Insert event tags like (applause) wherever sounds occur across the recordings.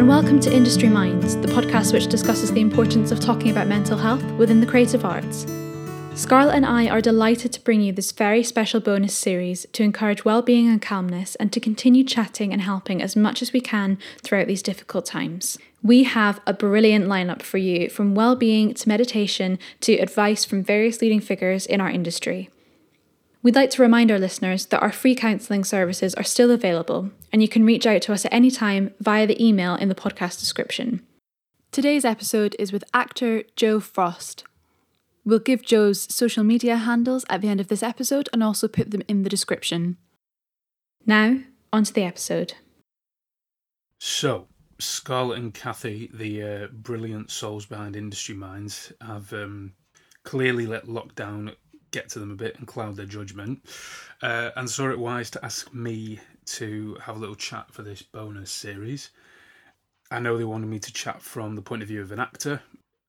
and welcome to Industry Minds, the podcast which discusses the importance of talking about mental health within the creative arts. Scarlett and I are delighted to bring you this very special bonus series to encourage well-being and calmness and to continue chatting and helping as much as we can throughout these difficult times. We have a brilliant lineup for you from well-being to meditation to advice from various leading figures in our industry. We'd like to remind our listeners that our free counselling services are still available, and you can reach out to us at any time via the email in the podcast description. Today's episode is with actor Joe Frost. We'll give Joe's social media handles at the end of this episode and also put them in the description. Now, on to the episode. So, Scarlett and Kathy, the uh, brilliant souls behind Industry Minds, have um, clearly let lockdown get to them a bit and cloud their judgment, uh, and saw it wise to ask me to have a little chat for this bonus series. I know they wanted me to chat from the point of view of an actor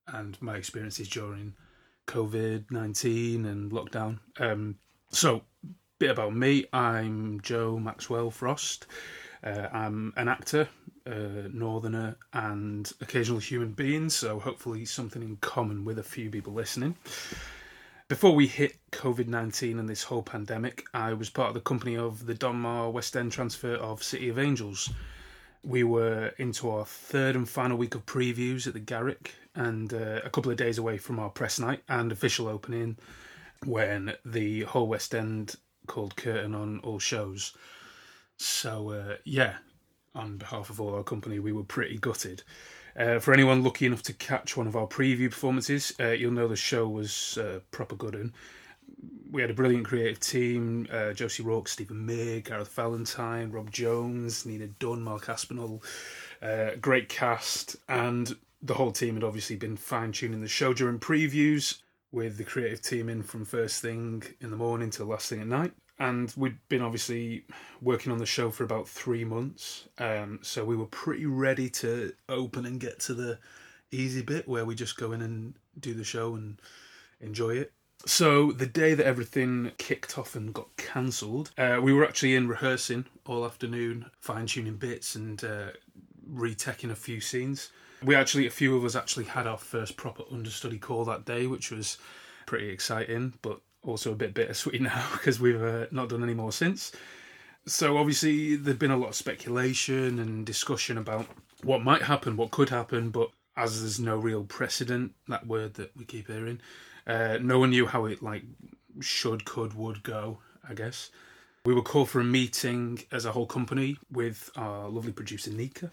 and my experiences during COVID 19 and lockdown. Um, so, bit about me I'm Joe Maxwell Frost. Uh, I'm an actor, uh, northerner, and occasional human being, so hopefully something in common with a few people listening. Before we hit COVID 19 and this whole pandemic, I was part of the company of the Donmar West End transfer of City of Angels. We were into our third and final week of previews at the Garrick and uh, a couple of days away from our press night and official opening when the whole West End called curtain on all shows. So, uh, yeah, on behalf of all our company, we were pretty gutted. Uh, for anyone lucky enough to catch one of our preview performances, uh, you'll know the show was uh, proper good. And we had a brilliant creative team: uh, Josie Rourke, Stephen Mear, Gareth Valentine, Rob Jones, Nina Dunn, Mark Aspinall. Uh, great cast, and the whole team had obviously been fine tuning the show during previews, with the creative team in from first thing in the morning to last thing at night and we'd been obviously working on the show for about three months, um, so we were pretty ready to open and get to the easy bit where we just go in and do the show and enjoy it. So the day that everything kicked off and got cancelled, uh, we were actually in rehearsing all afternoon, fine tuning bits and uh, reteching a few scenes. We actually, a few of us actually had our first proper understudy call that day, which was pretty exciting. But also a bit bittersweet (laughs) now because we've uh, not done any more since. So obviously there'd been a lot of speculation and discussion about what might happen, what could happen, but as there's no real precedent, that word that we keep hearing, uh, no one knew how it like should, could, would go. I guess we were called for a meeting as a whole company with our lovely producer Nika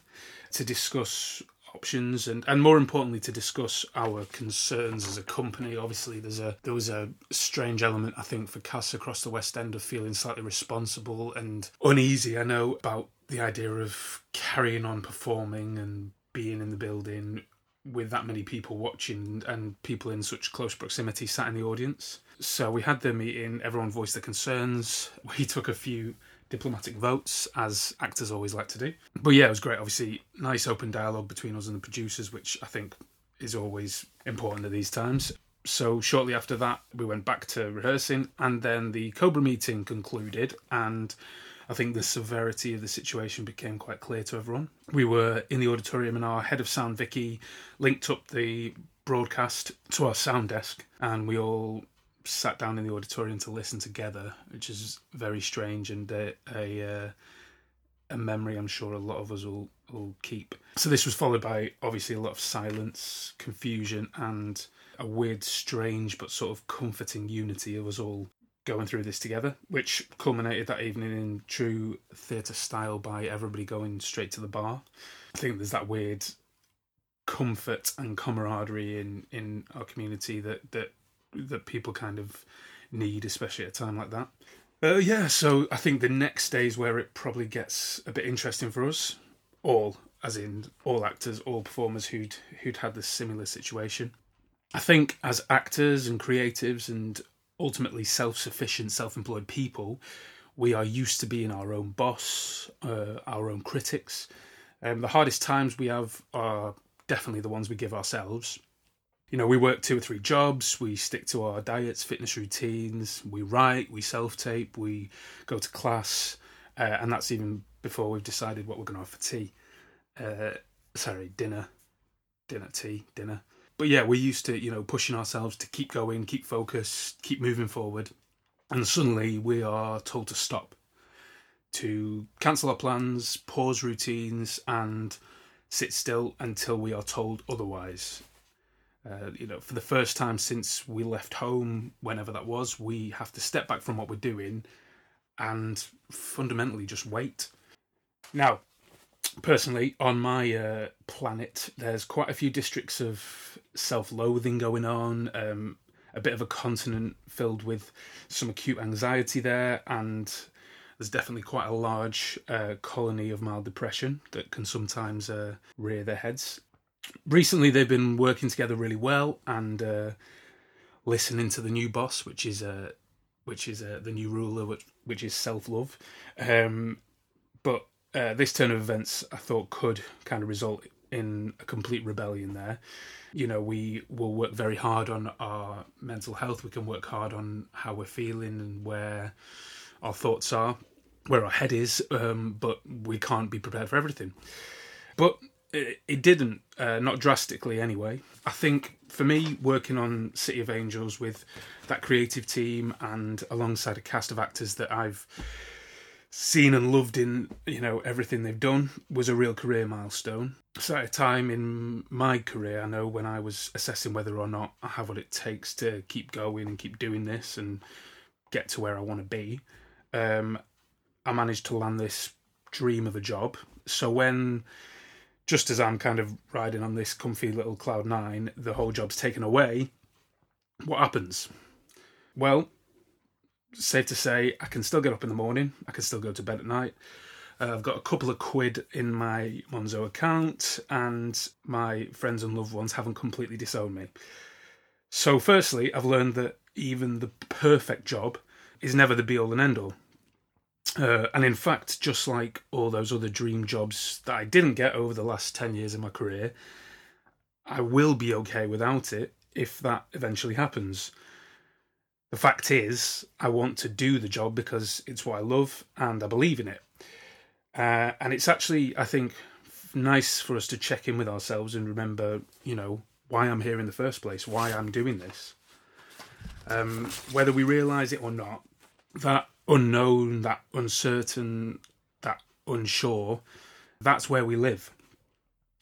to discuss options and, and more importantly to discuss our concerns as a company. Obviously there's a there was a strange element I think for Cass across the West End of feeling slightly responsible and uneasy, I know, about the idea of carrying on performing and being in the building with that many people watching and people in such close proximity sat in the audience. So we had the meeting, everyone voiced their concerns. (laughs) We took a few diplomatic votes, as actors always like to do. But yeah, it was great. Obviously, nice open dialogue between us and the producers, which I think is always important at these times. So shortly after that, we went back to rehearsing, and then the Cobra meeting concluded, and I think the severity of the situation became quite clear to everyone. We were in the auditorium, and our head of sound, Vicky, linked up the broadcast to our sound desk, and we all sat down in the auditorium to listen together, which is very strange and a a, uh, a memory I'm sure a lot of us will will keep. So this was followed by obviously a lot of silence, confusion, and a weird, strange but sort of comforting unity of us all going through this together, which culminated that evening in true theatre style by everybody going straight to the bar. I think there's that weird comfort and camaraderie in in our community that that that people kind of need, especially at a time like that. Uh, yeah, so I think the next day is where it probably gets a bit interesting for us all, as in all actors, all performers who'd who'd had this similar situation. I think as actors and creatives and ultimately self-sufficient, self-employed people, we are used to being our own boss, uh, our own critics. Um, the hardest times we have are definitely the ones we give ourselves you know, we work two or three jobs, we stick to our diets, fitness routines, we write, we self tape, we go to class, uh, and that's even before we've decided what we're going to have for tea. Uh, sorry, dinner, dinner, tea, dinner. But yeah, we're used to, you know, pushing ourselves to keep going, keep focused, keep moving forward. And suddenly we are told to stop, to cancel our plans, pause routines, and sit still until we are told otherwise. Uh, you know, for the first time since we left home, whenever that was, we have to step back from what we're doing and fundamentally just wait. Now, personally, on my uh, planet, there's quite a few districts of self loathing going on, um, a bit of a continent filled with some acute anxiety there, and there's definitely quite a large uh, colony of mild depression that can sometimes uh, rear their heads. Recently, they've been working together really well and uh, listening to the new boss, which is uh, which is uh, the new ruler, which, which is self love. Um, but uh, this turn of events, I thought, could kind of result in a complete rebellion there. You know, we will work very hard on our mental health. We can work hard on how we're feeling and where our thoughts are, where our head is, um, but we can't be prepared for everything. But it, didn't, uh, not drastically anyway. I think for me, working on City of Angels with that creative team and alongside a cast of actors that I've seen and loved in you know everything they've done was a real career milestone. So at a time in my career, I know when I was assessing whether or not I have what it takes to keep going and keep doing this and get to where I want to be, um, I managed to land this dream of a job. So when just as I'm kind of riding on this comfy little cloud nine, the whole job's taken away. What happens? Well, safe to say, I can still get up in the morning. I can still go to bed at night. Uh, I've got a couple of quid in my Monzo account, and my friends and loved ones haven't completely disowned me. So, firstly, I've learned that even the perfect job is never the be all and end all. Uh, and in fact, just like all those other dream jobs that I didn't get over the last 10 years of my career, I will be okay without it if that eventually happens. The fact is, I want to do the job because it's what I love and I believe in it. Uh, and it's actually, I think, nice for us to check in with ourselves and remember, you know, why I'm here in the first place, why I'm doing this. Um, whether we realize it or not, that unknown, that uncertain, that unsure, that's where we live.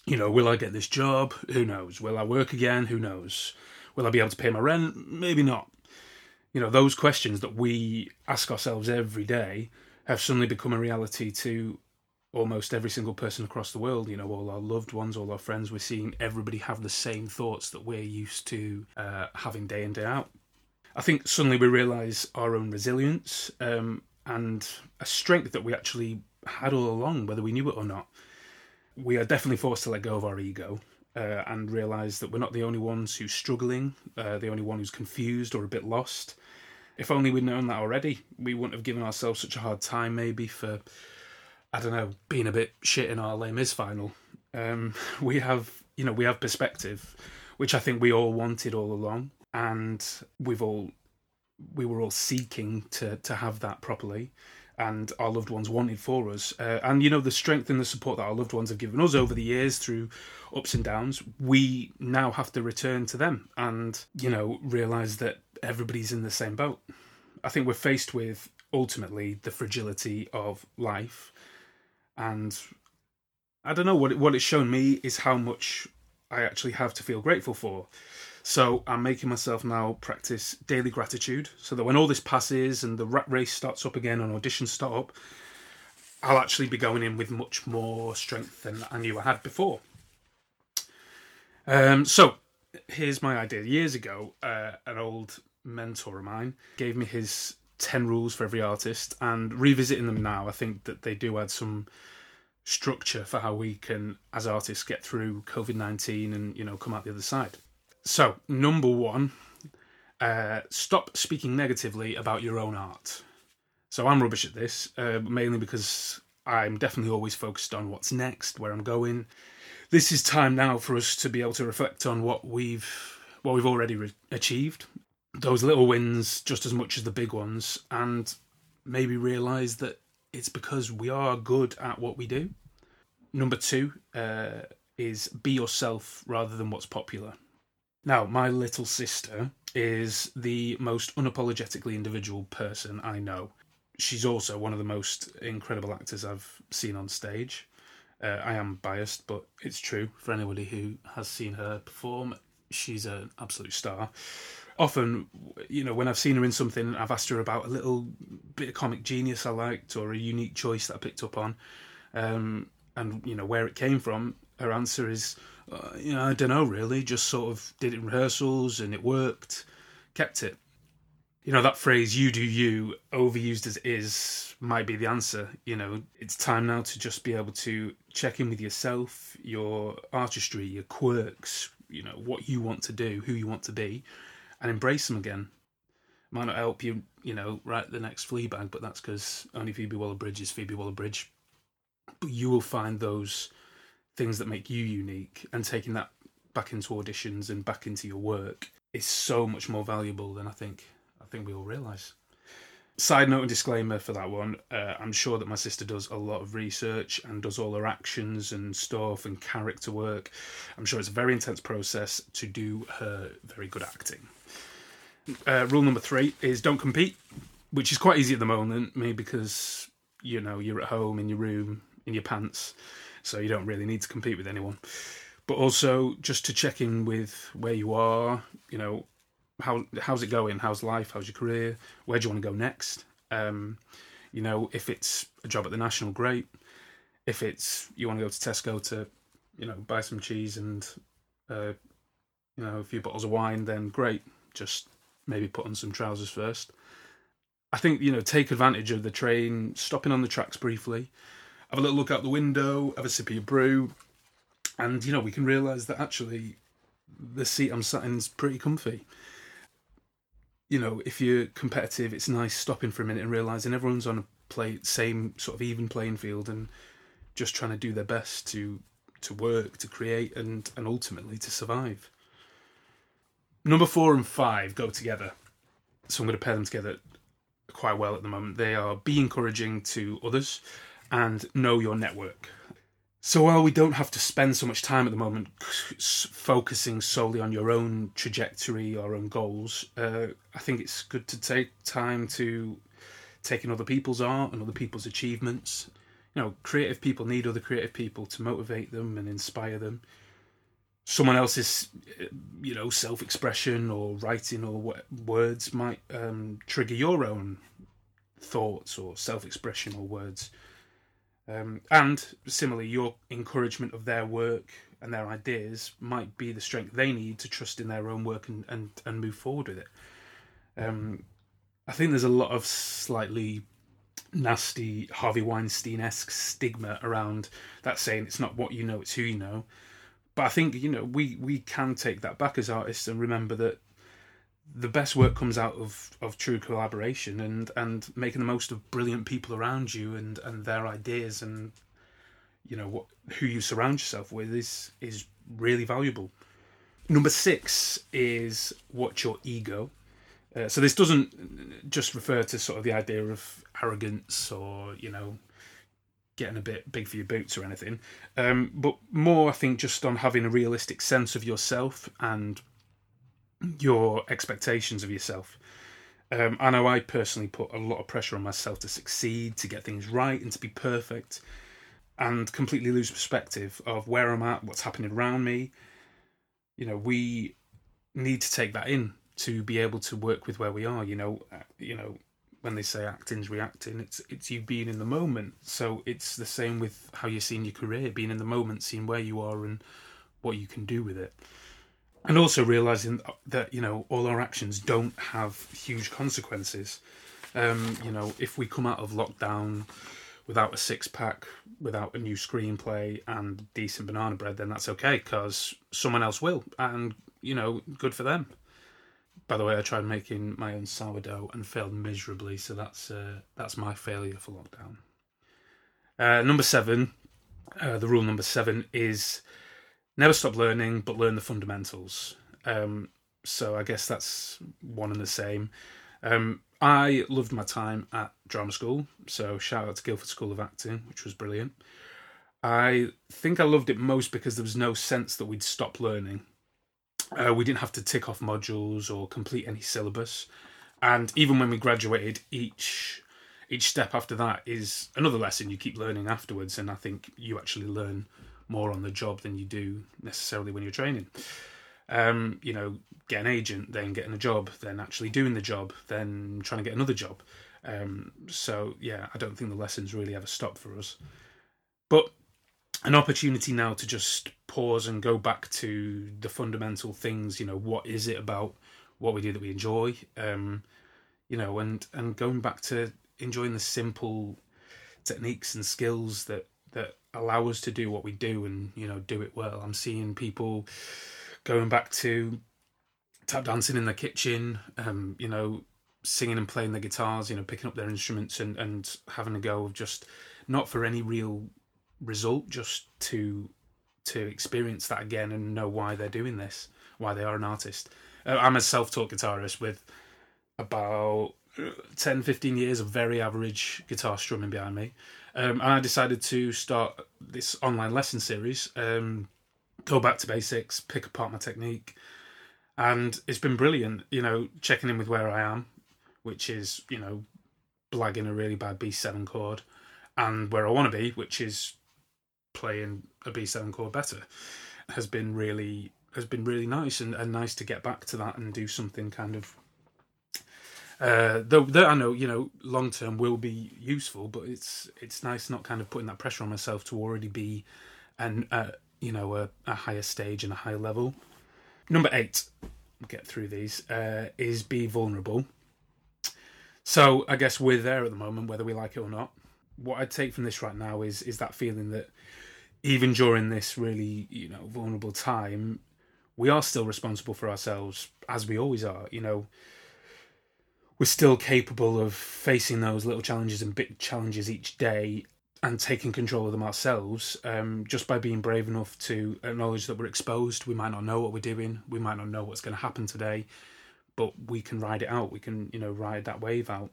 You know, will I get this job? Who knows? Will I work again? Who knows? Will I be able to pay my rent? Maybe not you know those questions that we ask ourselves every day have suddenly become a reality to almost every single person across the world you know all our loved ones all our friends we're seeing everybody have the same thoughts that we're used to uh, having day in day out i think suddenly we realize our own resilience um, and a strength that we actually had all along whether we knew it or not we are definitely forced to let go of our ego uh, and realize that we're not the only ones who's struggling, uh, the only one who's confused or a bit lost. If only we'd known that already, we wouldn't have given ourselves such a hard time, maybe, for, I don't know, being a bit shit in our Les final. Um, (laughs) we have, you know, we have perspective, which I think we all wanted all along, and we've all, we were all seeking to to have that properly and our loved ones wanted for us. Uh, and you know the strength and the support that our loved ones have given us over the years through ups and downs. We now have to return to them and you know realize that everybody's in the same boat. I think we're faced with ultimately the fragility of life, and I don't know what it, what it's shown me is how much I actually have to feel grateful for. So I'm making myself now practice daily gratitude so that when all this passes and the rat race starts up again and auditions start up, I'll actually be going in with much more strength than I knew I had before. Um, so here's my idea. Years ago, uh, an old mentor of mine gave me his 10 rules for every artist, and revisiting them now, I think that they do add some structure for how we can, as artists, get through COVID 19 and, you know, come out the other side. So, number one, uh, stop speaking negatively about your own art. So, I'm rubbish at this, uh, mainly because I'm definitely always focused on what's next, where I'm going. This is time now for us to be able to reflect on what we've what we've already re- achieved, those little wins just as much as the big ones, and maybe realize that it's because we are good at what we do. Number two, uh, is be yourself rather than what's popular. Now, my little sister is the most unapologetically individual person I know. She's also one of the most incredible actors I've seen on stage. Uh, I am biased, but it's true for anybody who has seen her perform. She's an absolute star. Often, you know, when I've seen her in something, I've asked her about a little bit of comic genius I liked or a unique choice that I picked up on, um, and you know where it came from. Her answer is, uh, you know, I don't know really. Just sort of did it in rehearsals and it worked, kept it. You know that phrase you do you overused as is might be the answer. You know it's time now to just be able to check in with yourself your artistry your quirks you know what you want to do who you want to be and embrace them again. Might not help you you know write the next fleabag but that's because only phoebe waller-bridge is phoebe waller-bridge. But you will find those things that make you unique and taking that back into auditions and back into your work is so much more valuable than i think I think we all realise. Side note and disclaimer for that one uh, I'm sure that my sister does a lot of research and does all her actions and stuff and character work. I'm sure it's a very intense process to do her very good acting. Uh, rule number three is don't compete, which is quite easy at the moment, maybe because you know you're at home in your room in your pants, so you don't really need to compete with anyone. But also just to check in with where you are, you know, how how's it going? How's life? How's your career? Where do you want to go next? Um, you know, if it's a job at the National, great. If it's you want to go to Tesco to, you know, buy some cheese and, uh, you know, a few bottles of wine, then great. Just maybe put on some trousers first. I think you know, take advantage of the train, stopping on the tracks briefly, have a little look out the window, have a sip of your brew, and you know, we can realise that actually the seat I'm sat in is pretty comfy you know, if you're competitive, it's nice stopping for a minute and realizing everyone's on a play same sort of even playing field and just trying to do their best to to work, to create, and and ultimately to survive. Number four and five go together, so I'm going to pair them together quite well at the moment. They are be encouraging to others and know your network. So while we don't have to spend so much time at the moment focusing solely on your own trajectory or own goals, uh, I think it's good to take time to take in other people's art and other people's achievements. You know, creative people need other creative people to motivate them and inspire them. Someone else's, you know, self-expression or writing or words might um, trigger your own thoughts or self-expression or words. Um, and similarly, your encouragement of their work and their ideas might be the strength they need to trust in their own work and, and, and move forward with it. Um, I think there's a lot of slightly nasty Harvey Weinstein esque stigma around that saying it's not what you know, it's who you know. But I think, you know, we, we can take that back as artists and remember that the best work comes out of, of true collaboration and, and making the most of brilliant people around you and, and their ideas and you know what who you surround yourself with is is really valuable. Number six is watch your ego. Uh, so this doesn't just refer to sort of the idea of arrogance or you know getting a bit big for your boots or anything, um, but more I think just on having a realistic sense of yourself and your expectations of yourself. Um, I know I personally put a lot of pressure on myself to succeed, to get things right, and to be perfect, and completely lose perspective of where I'm at, what's happening around me. You know, we need to take that in to be able to work with where we are. You know, uh, you know when they say acting's reacting, it's it's you being in the moment. So it's the same with how you're seeing your career, being in the moment, seeing where you are and what you can do with it and also realizing that you know all our actions don't have huge consequences. Um, you know, if we come out of lockdown without a six pack, without a new screenplay and decent banana bread, then that's okay because someone else will, and you know, good for them. By the way, I tried making my own sourdough and failed miserably, so that's uh, that's my failure for lockdown. Uh, number seven, uh, the rule number seven is never stop learning, but learn the fundamentals. Um, so I guess that's one and the same. Um, I loved my time at drama school, so shout out to Guildford School of Acting, which was brilliant. I think I loved it most because there was no sense that we'd stop learning. Uh, we didn't have to tick off modules or complete any syllabus, and even when we graduated, each each step after that is another lesson you keep learning afterwards. And I think you actually learn more on the job than you do necessarily when you're training. Um, you know, get an agent, then getting a job, then actually doing the job, then trying to get another job. Um, so yeah, I don't think the lessons really ever stop for us. But an opportunity now to just pause and go back to the fundamental things. You know, what is it about what we do that we enjoy? Um, you know, and and going back to enjoying the simple techniques and skills that that allow us to do what we do and you know do it well. I'm seeing people going back to tap dancing in the kitchen, um, you know, singing and playing the guitars, you know, picking up their instruments and and having a go of just not for any real result, just to to experience that again and know why they're doing this, why they are an artist. Uh, I'm a self-taught guitarist with about 10, 15 years of very average guitar strumming behind me. Um, and I decided to start this online lesson series, um, go back to basics, pick apart my technique. And it's been brilliant, you know, checking in with where I am, which is, you know, blagging a really bad B7 chord, and where I want to be, which is playing a B7 chord better, has been really has been really nice and, and nice to get back to that and do something kind of uh, though, though I know you know long term will be useful, but it's it's nice not kind of putting that pressure on myself to already be and uh, you know a, a, higher stage and a higher level. Number eight, get through these uh, is be vulnerable. So I guess we're there at the moment, whether we like it or not. What I take from this right now is is that feeling that even during this really you know vulnerable time, we are still responsible for ourselves as we always are. You know we're still capable of facing those little challenges and big challenges each day and taking control of them ourselves um, just by being brave enough to acknowledge that we're exposed. We might not know what we're doing. We might not know what's going to happen today, but we can ride it out. We can, you know, ride that wave out.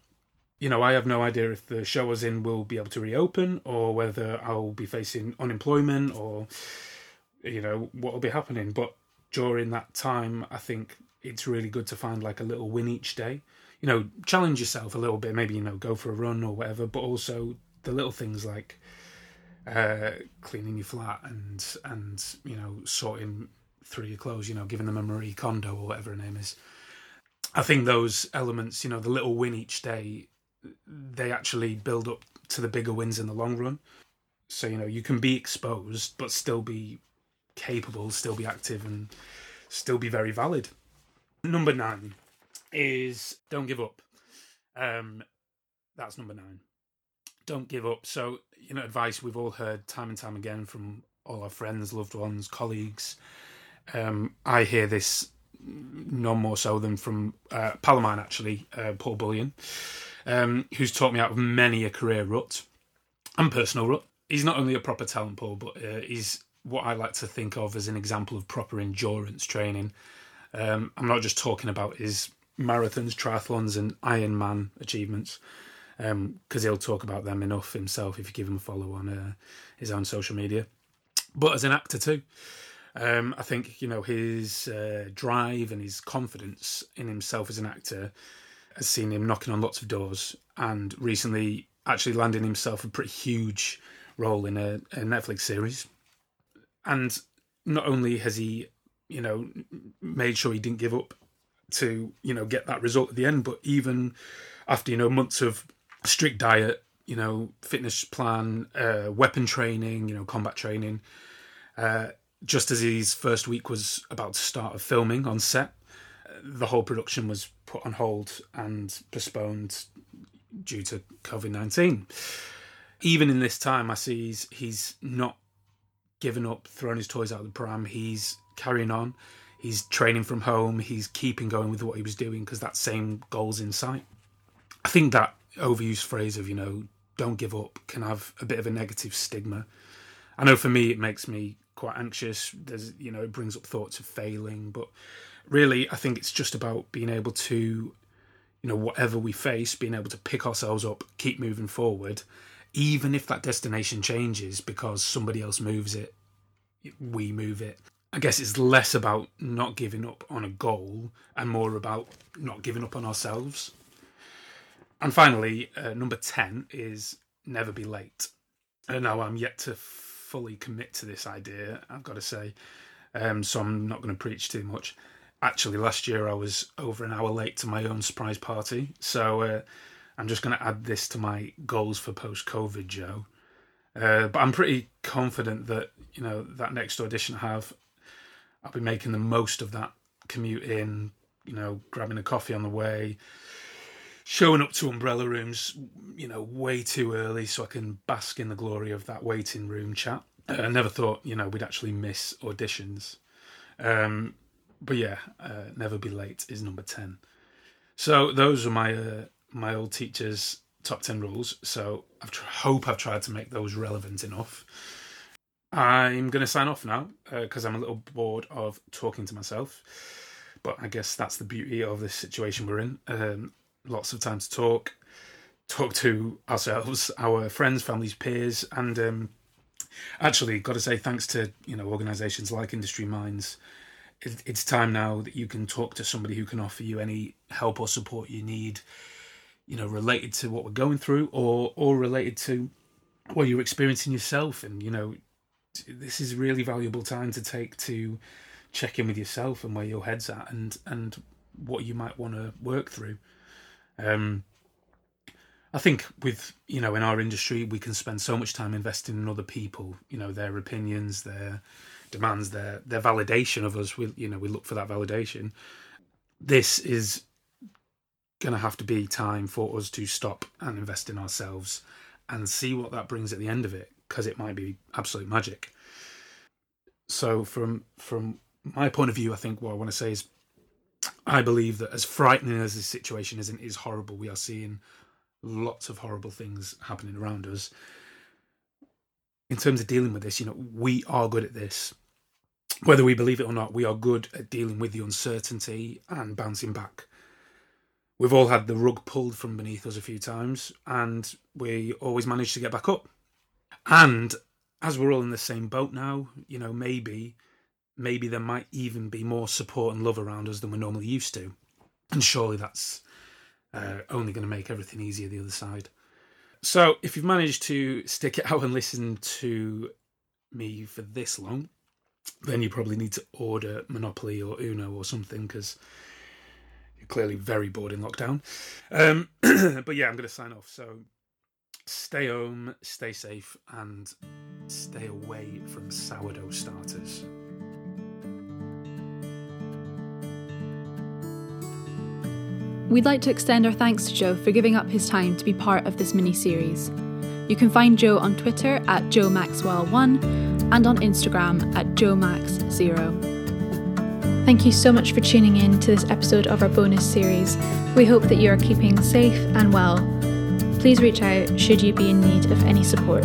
You know, I have no idea if the show I was in will be able to reopen or whether I'll be facing unemployment or, you know, what will be happening. But during that time, I think it's really good to find like a little win each day you know, challenge yourself a little bit. Maybe you know, go for a run or whatever. But also the little things like uh, cleaning your flat and and you know sorting through your clothes. You know, giving them a Marie Kondo or whatever her name is. I think those elements, you know, the little win each day, they actually build up to the bigger wins in the long run. So you know, you can be exposed but still be capable, still be active, and still be very valid. Number nine, is don't give up. Um, that's number nine. Don't give up. So, you know, advice we've all heard time and time again from all our friends, loved ones, colleagues. Um, I hear this no more so than from uh, pal of mine, actually, uh, Paul Bullion, um, who's taught me out of many a career rut and personal rut. He's not only a proper talent, Paul, but uh, he's what I like to think of as an example of proper endurance training. Um, I'm not just talking about his marathons, triathlons, and Ironman achievements because um, he'll talk about them enough himself if you give him a follow on uh, his own social media. But as an actor too, um, I think you know his uh, drive and his confidence in himself as an actor has seen him knocking on lots of doors, and recently actually landing himself a pretty huge role in a, a Netflix series. And not only has he, you know, made sure he didn't give up to you know get that result at the end. But even after you know months of strict diet, you know fitness plan, uh, weapon training, you know combat training, uh, just as his first week was about to start of filming on set, the whole production was put on hold and postponed due to COVID nineteen. Even in this time, I see he's, he's not given up, thrown his toys out of the pram. He's carrying on he's training from home, he's keeping going with what he was doing because that same goal's in sight. I think that overused phrase of, you know, don't give up can have a bit of a negative stigma. I know for me it makes me quite anxious. There's, you know, it brings up thoughts of failing, but really I think it's just about being able to, you know, whatever we face, being able to pick ourselves up, keep moving forward, even if that destination changes because somebody else moves it, we move it. I guess it's less about not giving up on a goal and more about not giving up on ourselves. And finally, uh, number 10 is never be late. Uh, now, I'm yet to fully commit to this idea, I've got to say, um, so I'm not going to preach too much. Actually, last year I was over an hour late to my own surprise party, so uh, I'm just going to add this to my goals for post COVID, Joe. Uh, but I'm pretty confident that you know that next audition I have, I'll be making the most of that commute in. You know, grabbing a coffee on the way, showing up to umbrella rooms, you know, way too early so I can bask in the glory of that waiting room chat. Uh, I never thought you know we'd actually miss auditions, um, but yeah, uh, never be late is number ten. So those are my uh, my old teacher's top 10 rules. So I hope I've tried to make those relevant enough. I'm going to sign off now because uh, I'm a little bored of talking to myself. But I guess that's the beauty of this situation we're in. Um, lots of time to talk, talk to ourselves, our friends, families, peers, and um, actually, got to say thanks to you know organisations like Industry Minds. it's time now that you can talk to somebody who can offer you any help or support you need you know related to what we're going through or or related to what you're experiencing yourself and you know this is really valuable time to take to check in with yourself and where your head's at and and what you might want to work through um I think with you know in our industry we can spend so much time investing in other people, you know their opinions, their demands, their their validation of us. We you know we look for that validation. This is going to have to be time for us to stop and invest in ourselves and see what that brings at the end of it because it might be absolute magic. So from from my point of view i think what i want to say is i believe that as frightening as this situation is and is horrible we are seeing lots of horrible things happening around us. In terms of dealing with this you know we are good at this. Whether we believe it or not we are good at dealing with the uncertainty and bouncing back. We've all had the rug pulled from beneath us a few times, and we always manage to get back up. And as we're all in the same boat now, you know, maybe, maybe there might even be more support and love around us than we're normally used to. And surely that's uh, only going to make everything easier the other side. So if you've managed to stick it (laughs) out and listen to me for this long, then you probably need to order Monopoly or Uno or something because you're clearly very bored in lockdown. Um, (clears throat) but yeah, I'm going to sign off. So stay home, stay safe, and stay away from sourdough starters. We'd like to extend our thanks to Joe for giving up his time to be part of this mini series. You can find Joe on Twitter at Joe Maxwell1 and on Instagram at JoeMax0. Thank you so much for tuning in to this episode of our bonus series. We hope that you are keeping safe and well. Please reach out should you be in need of any support.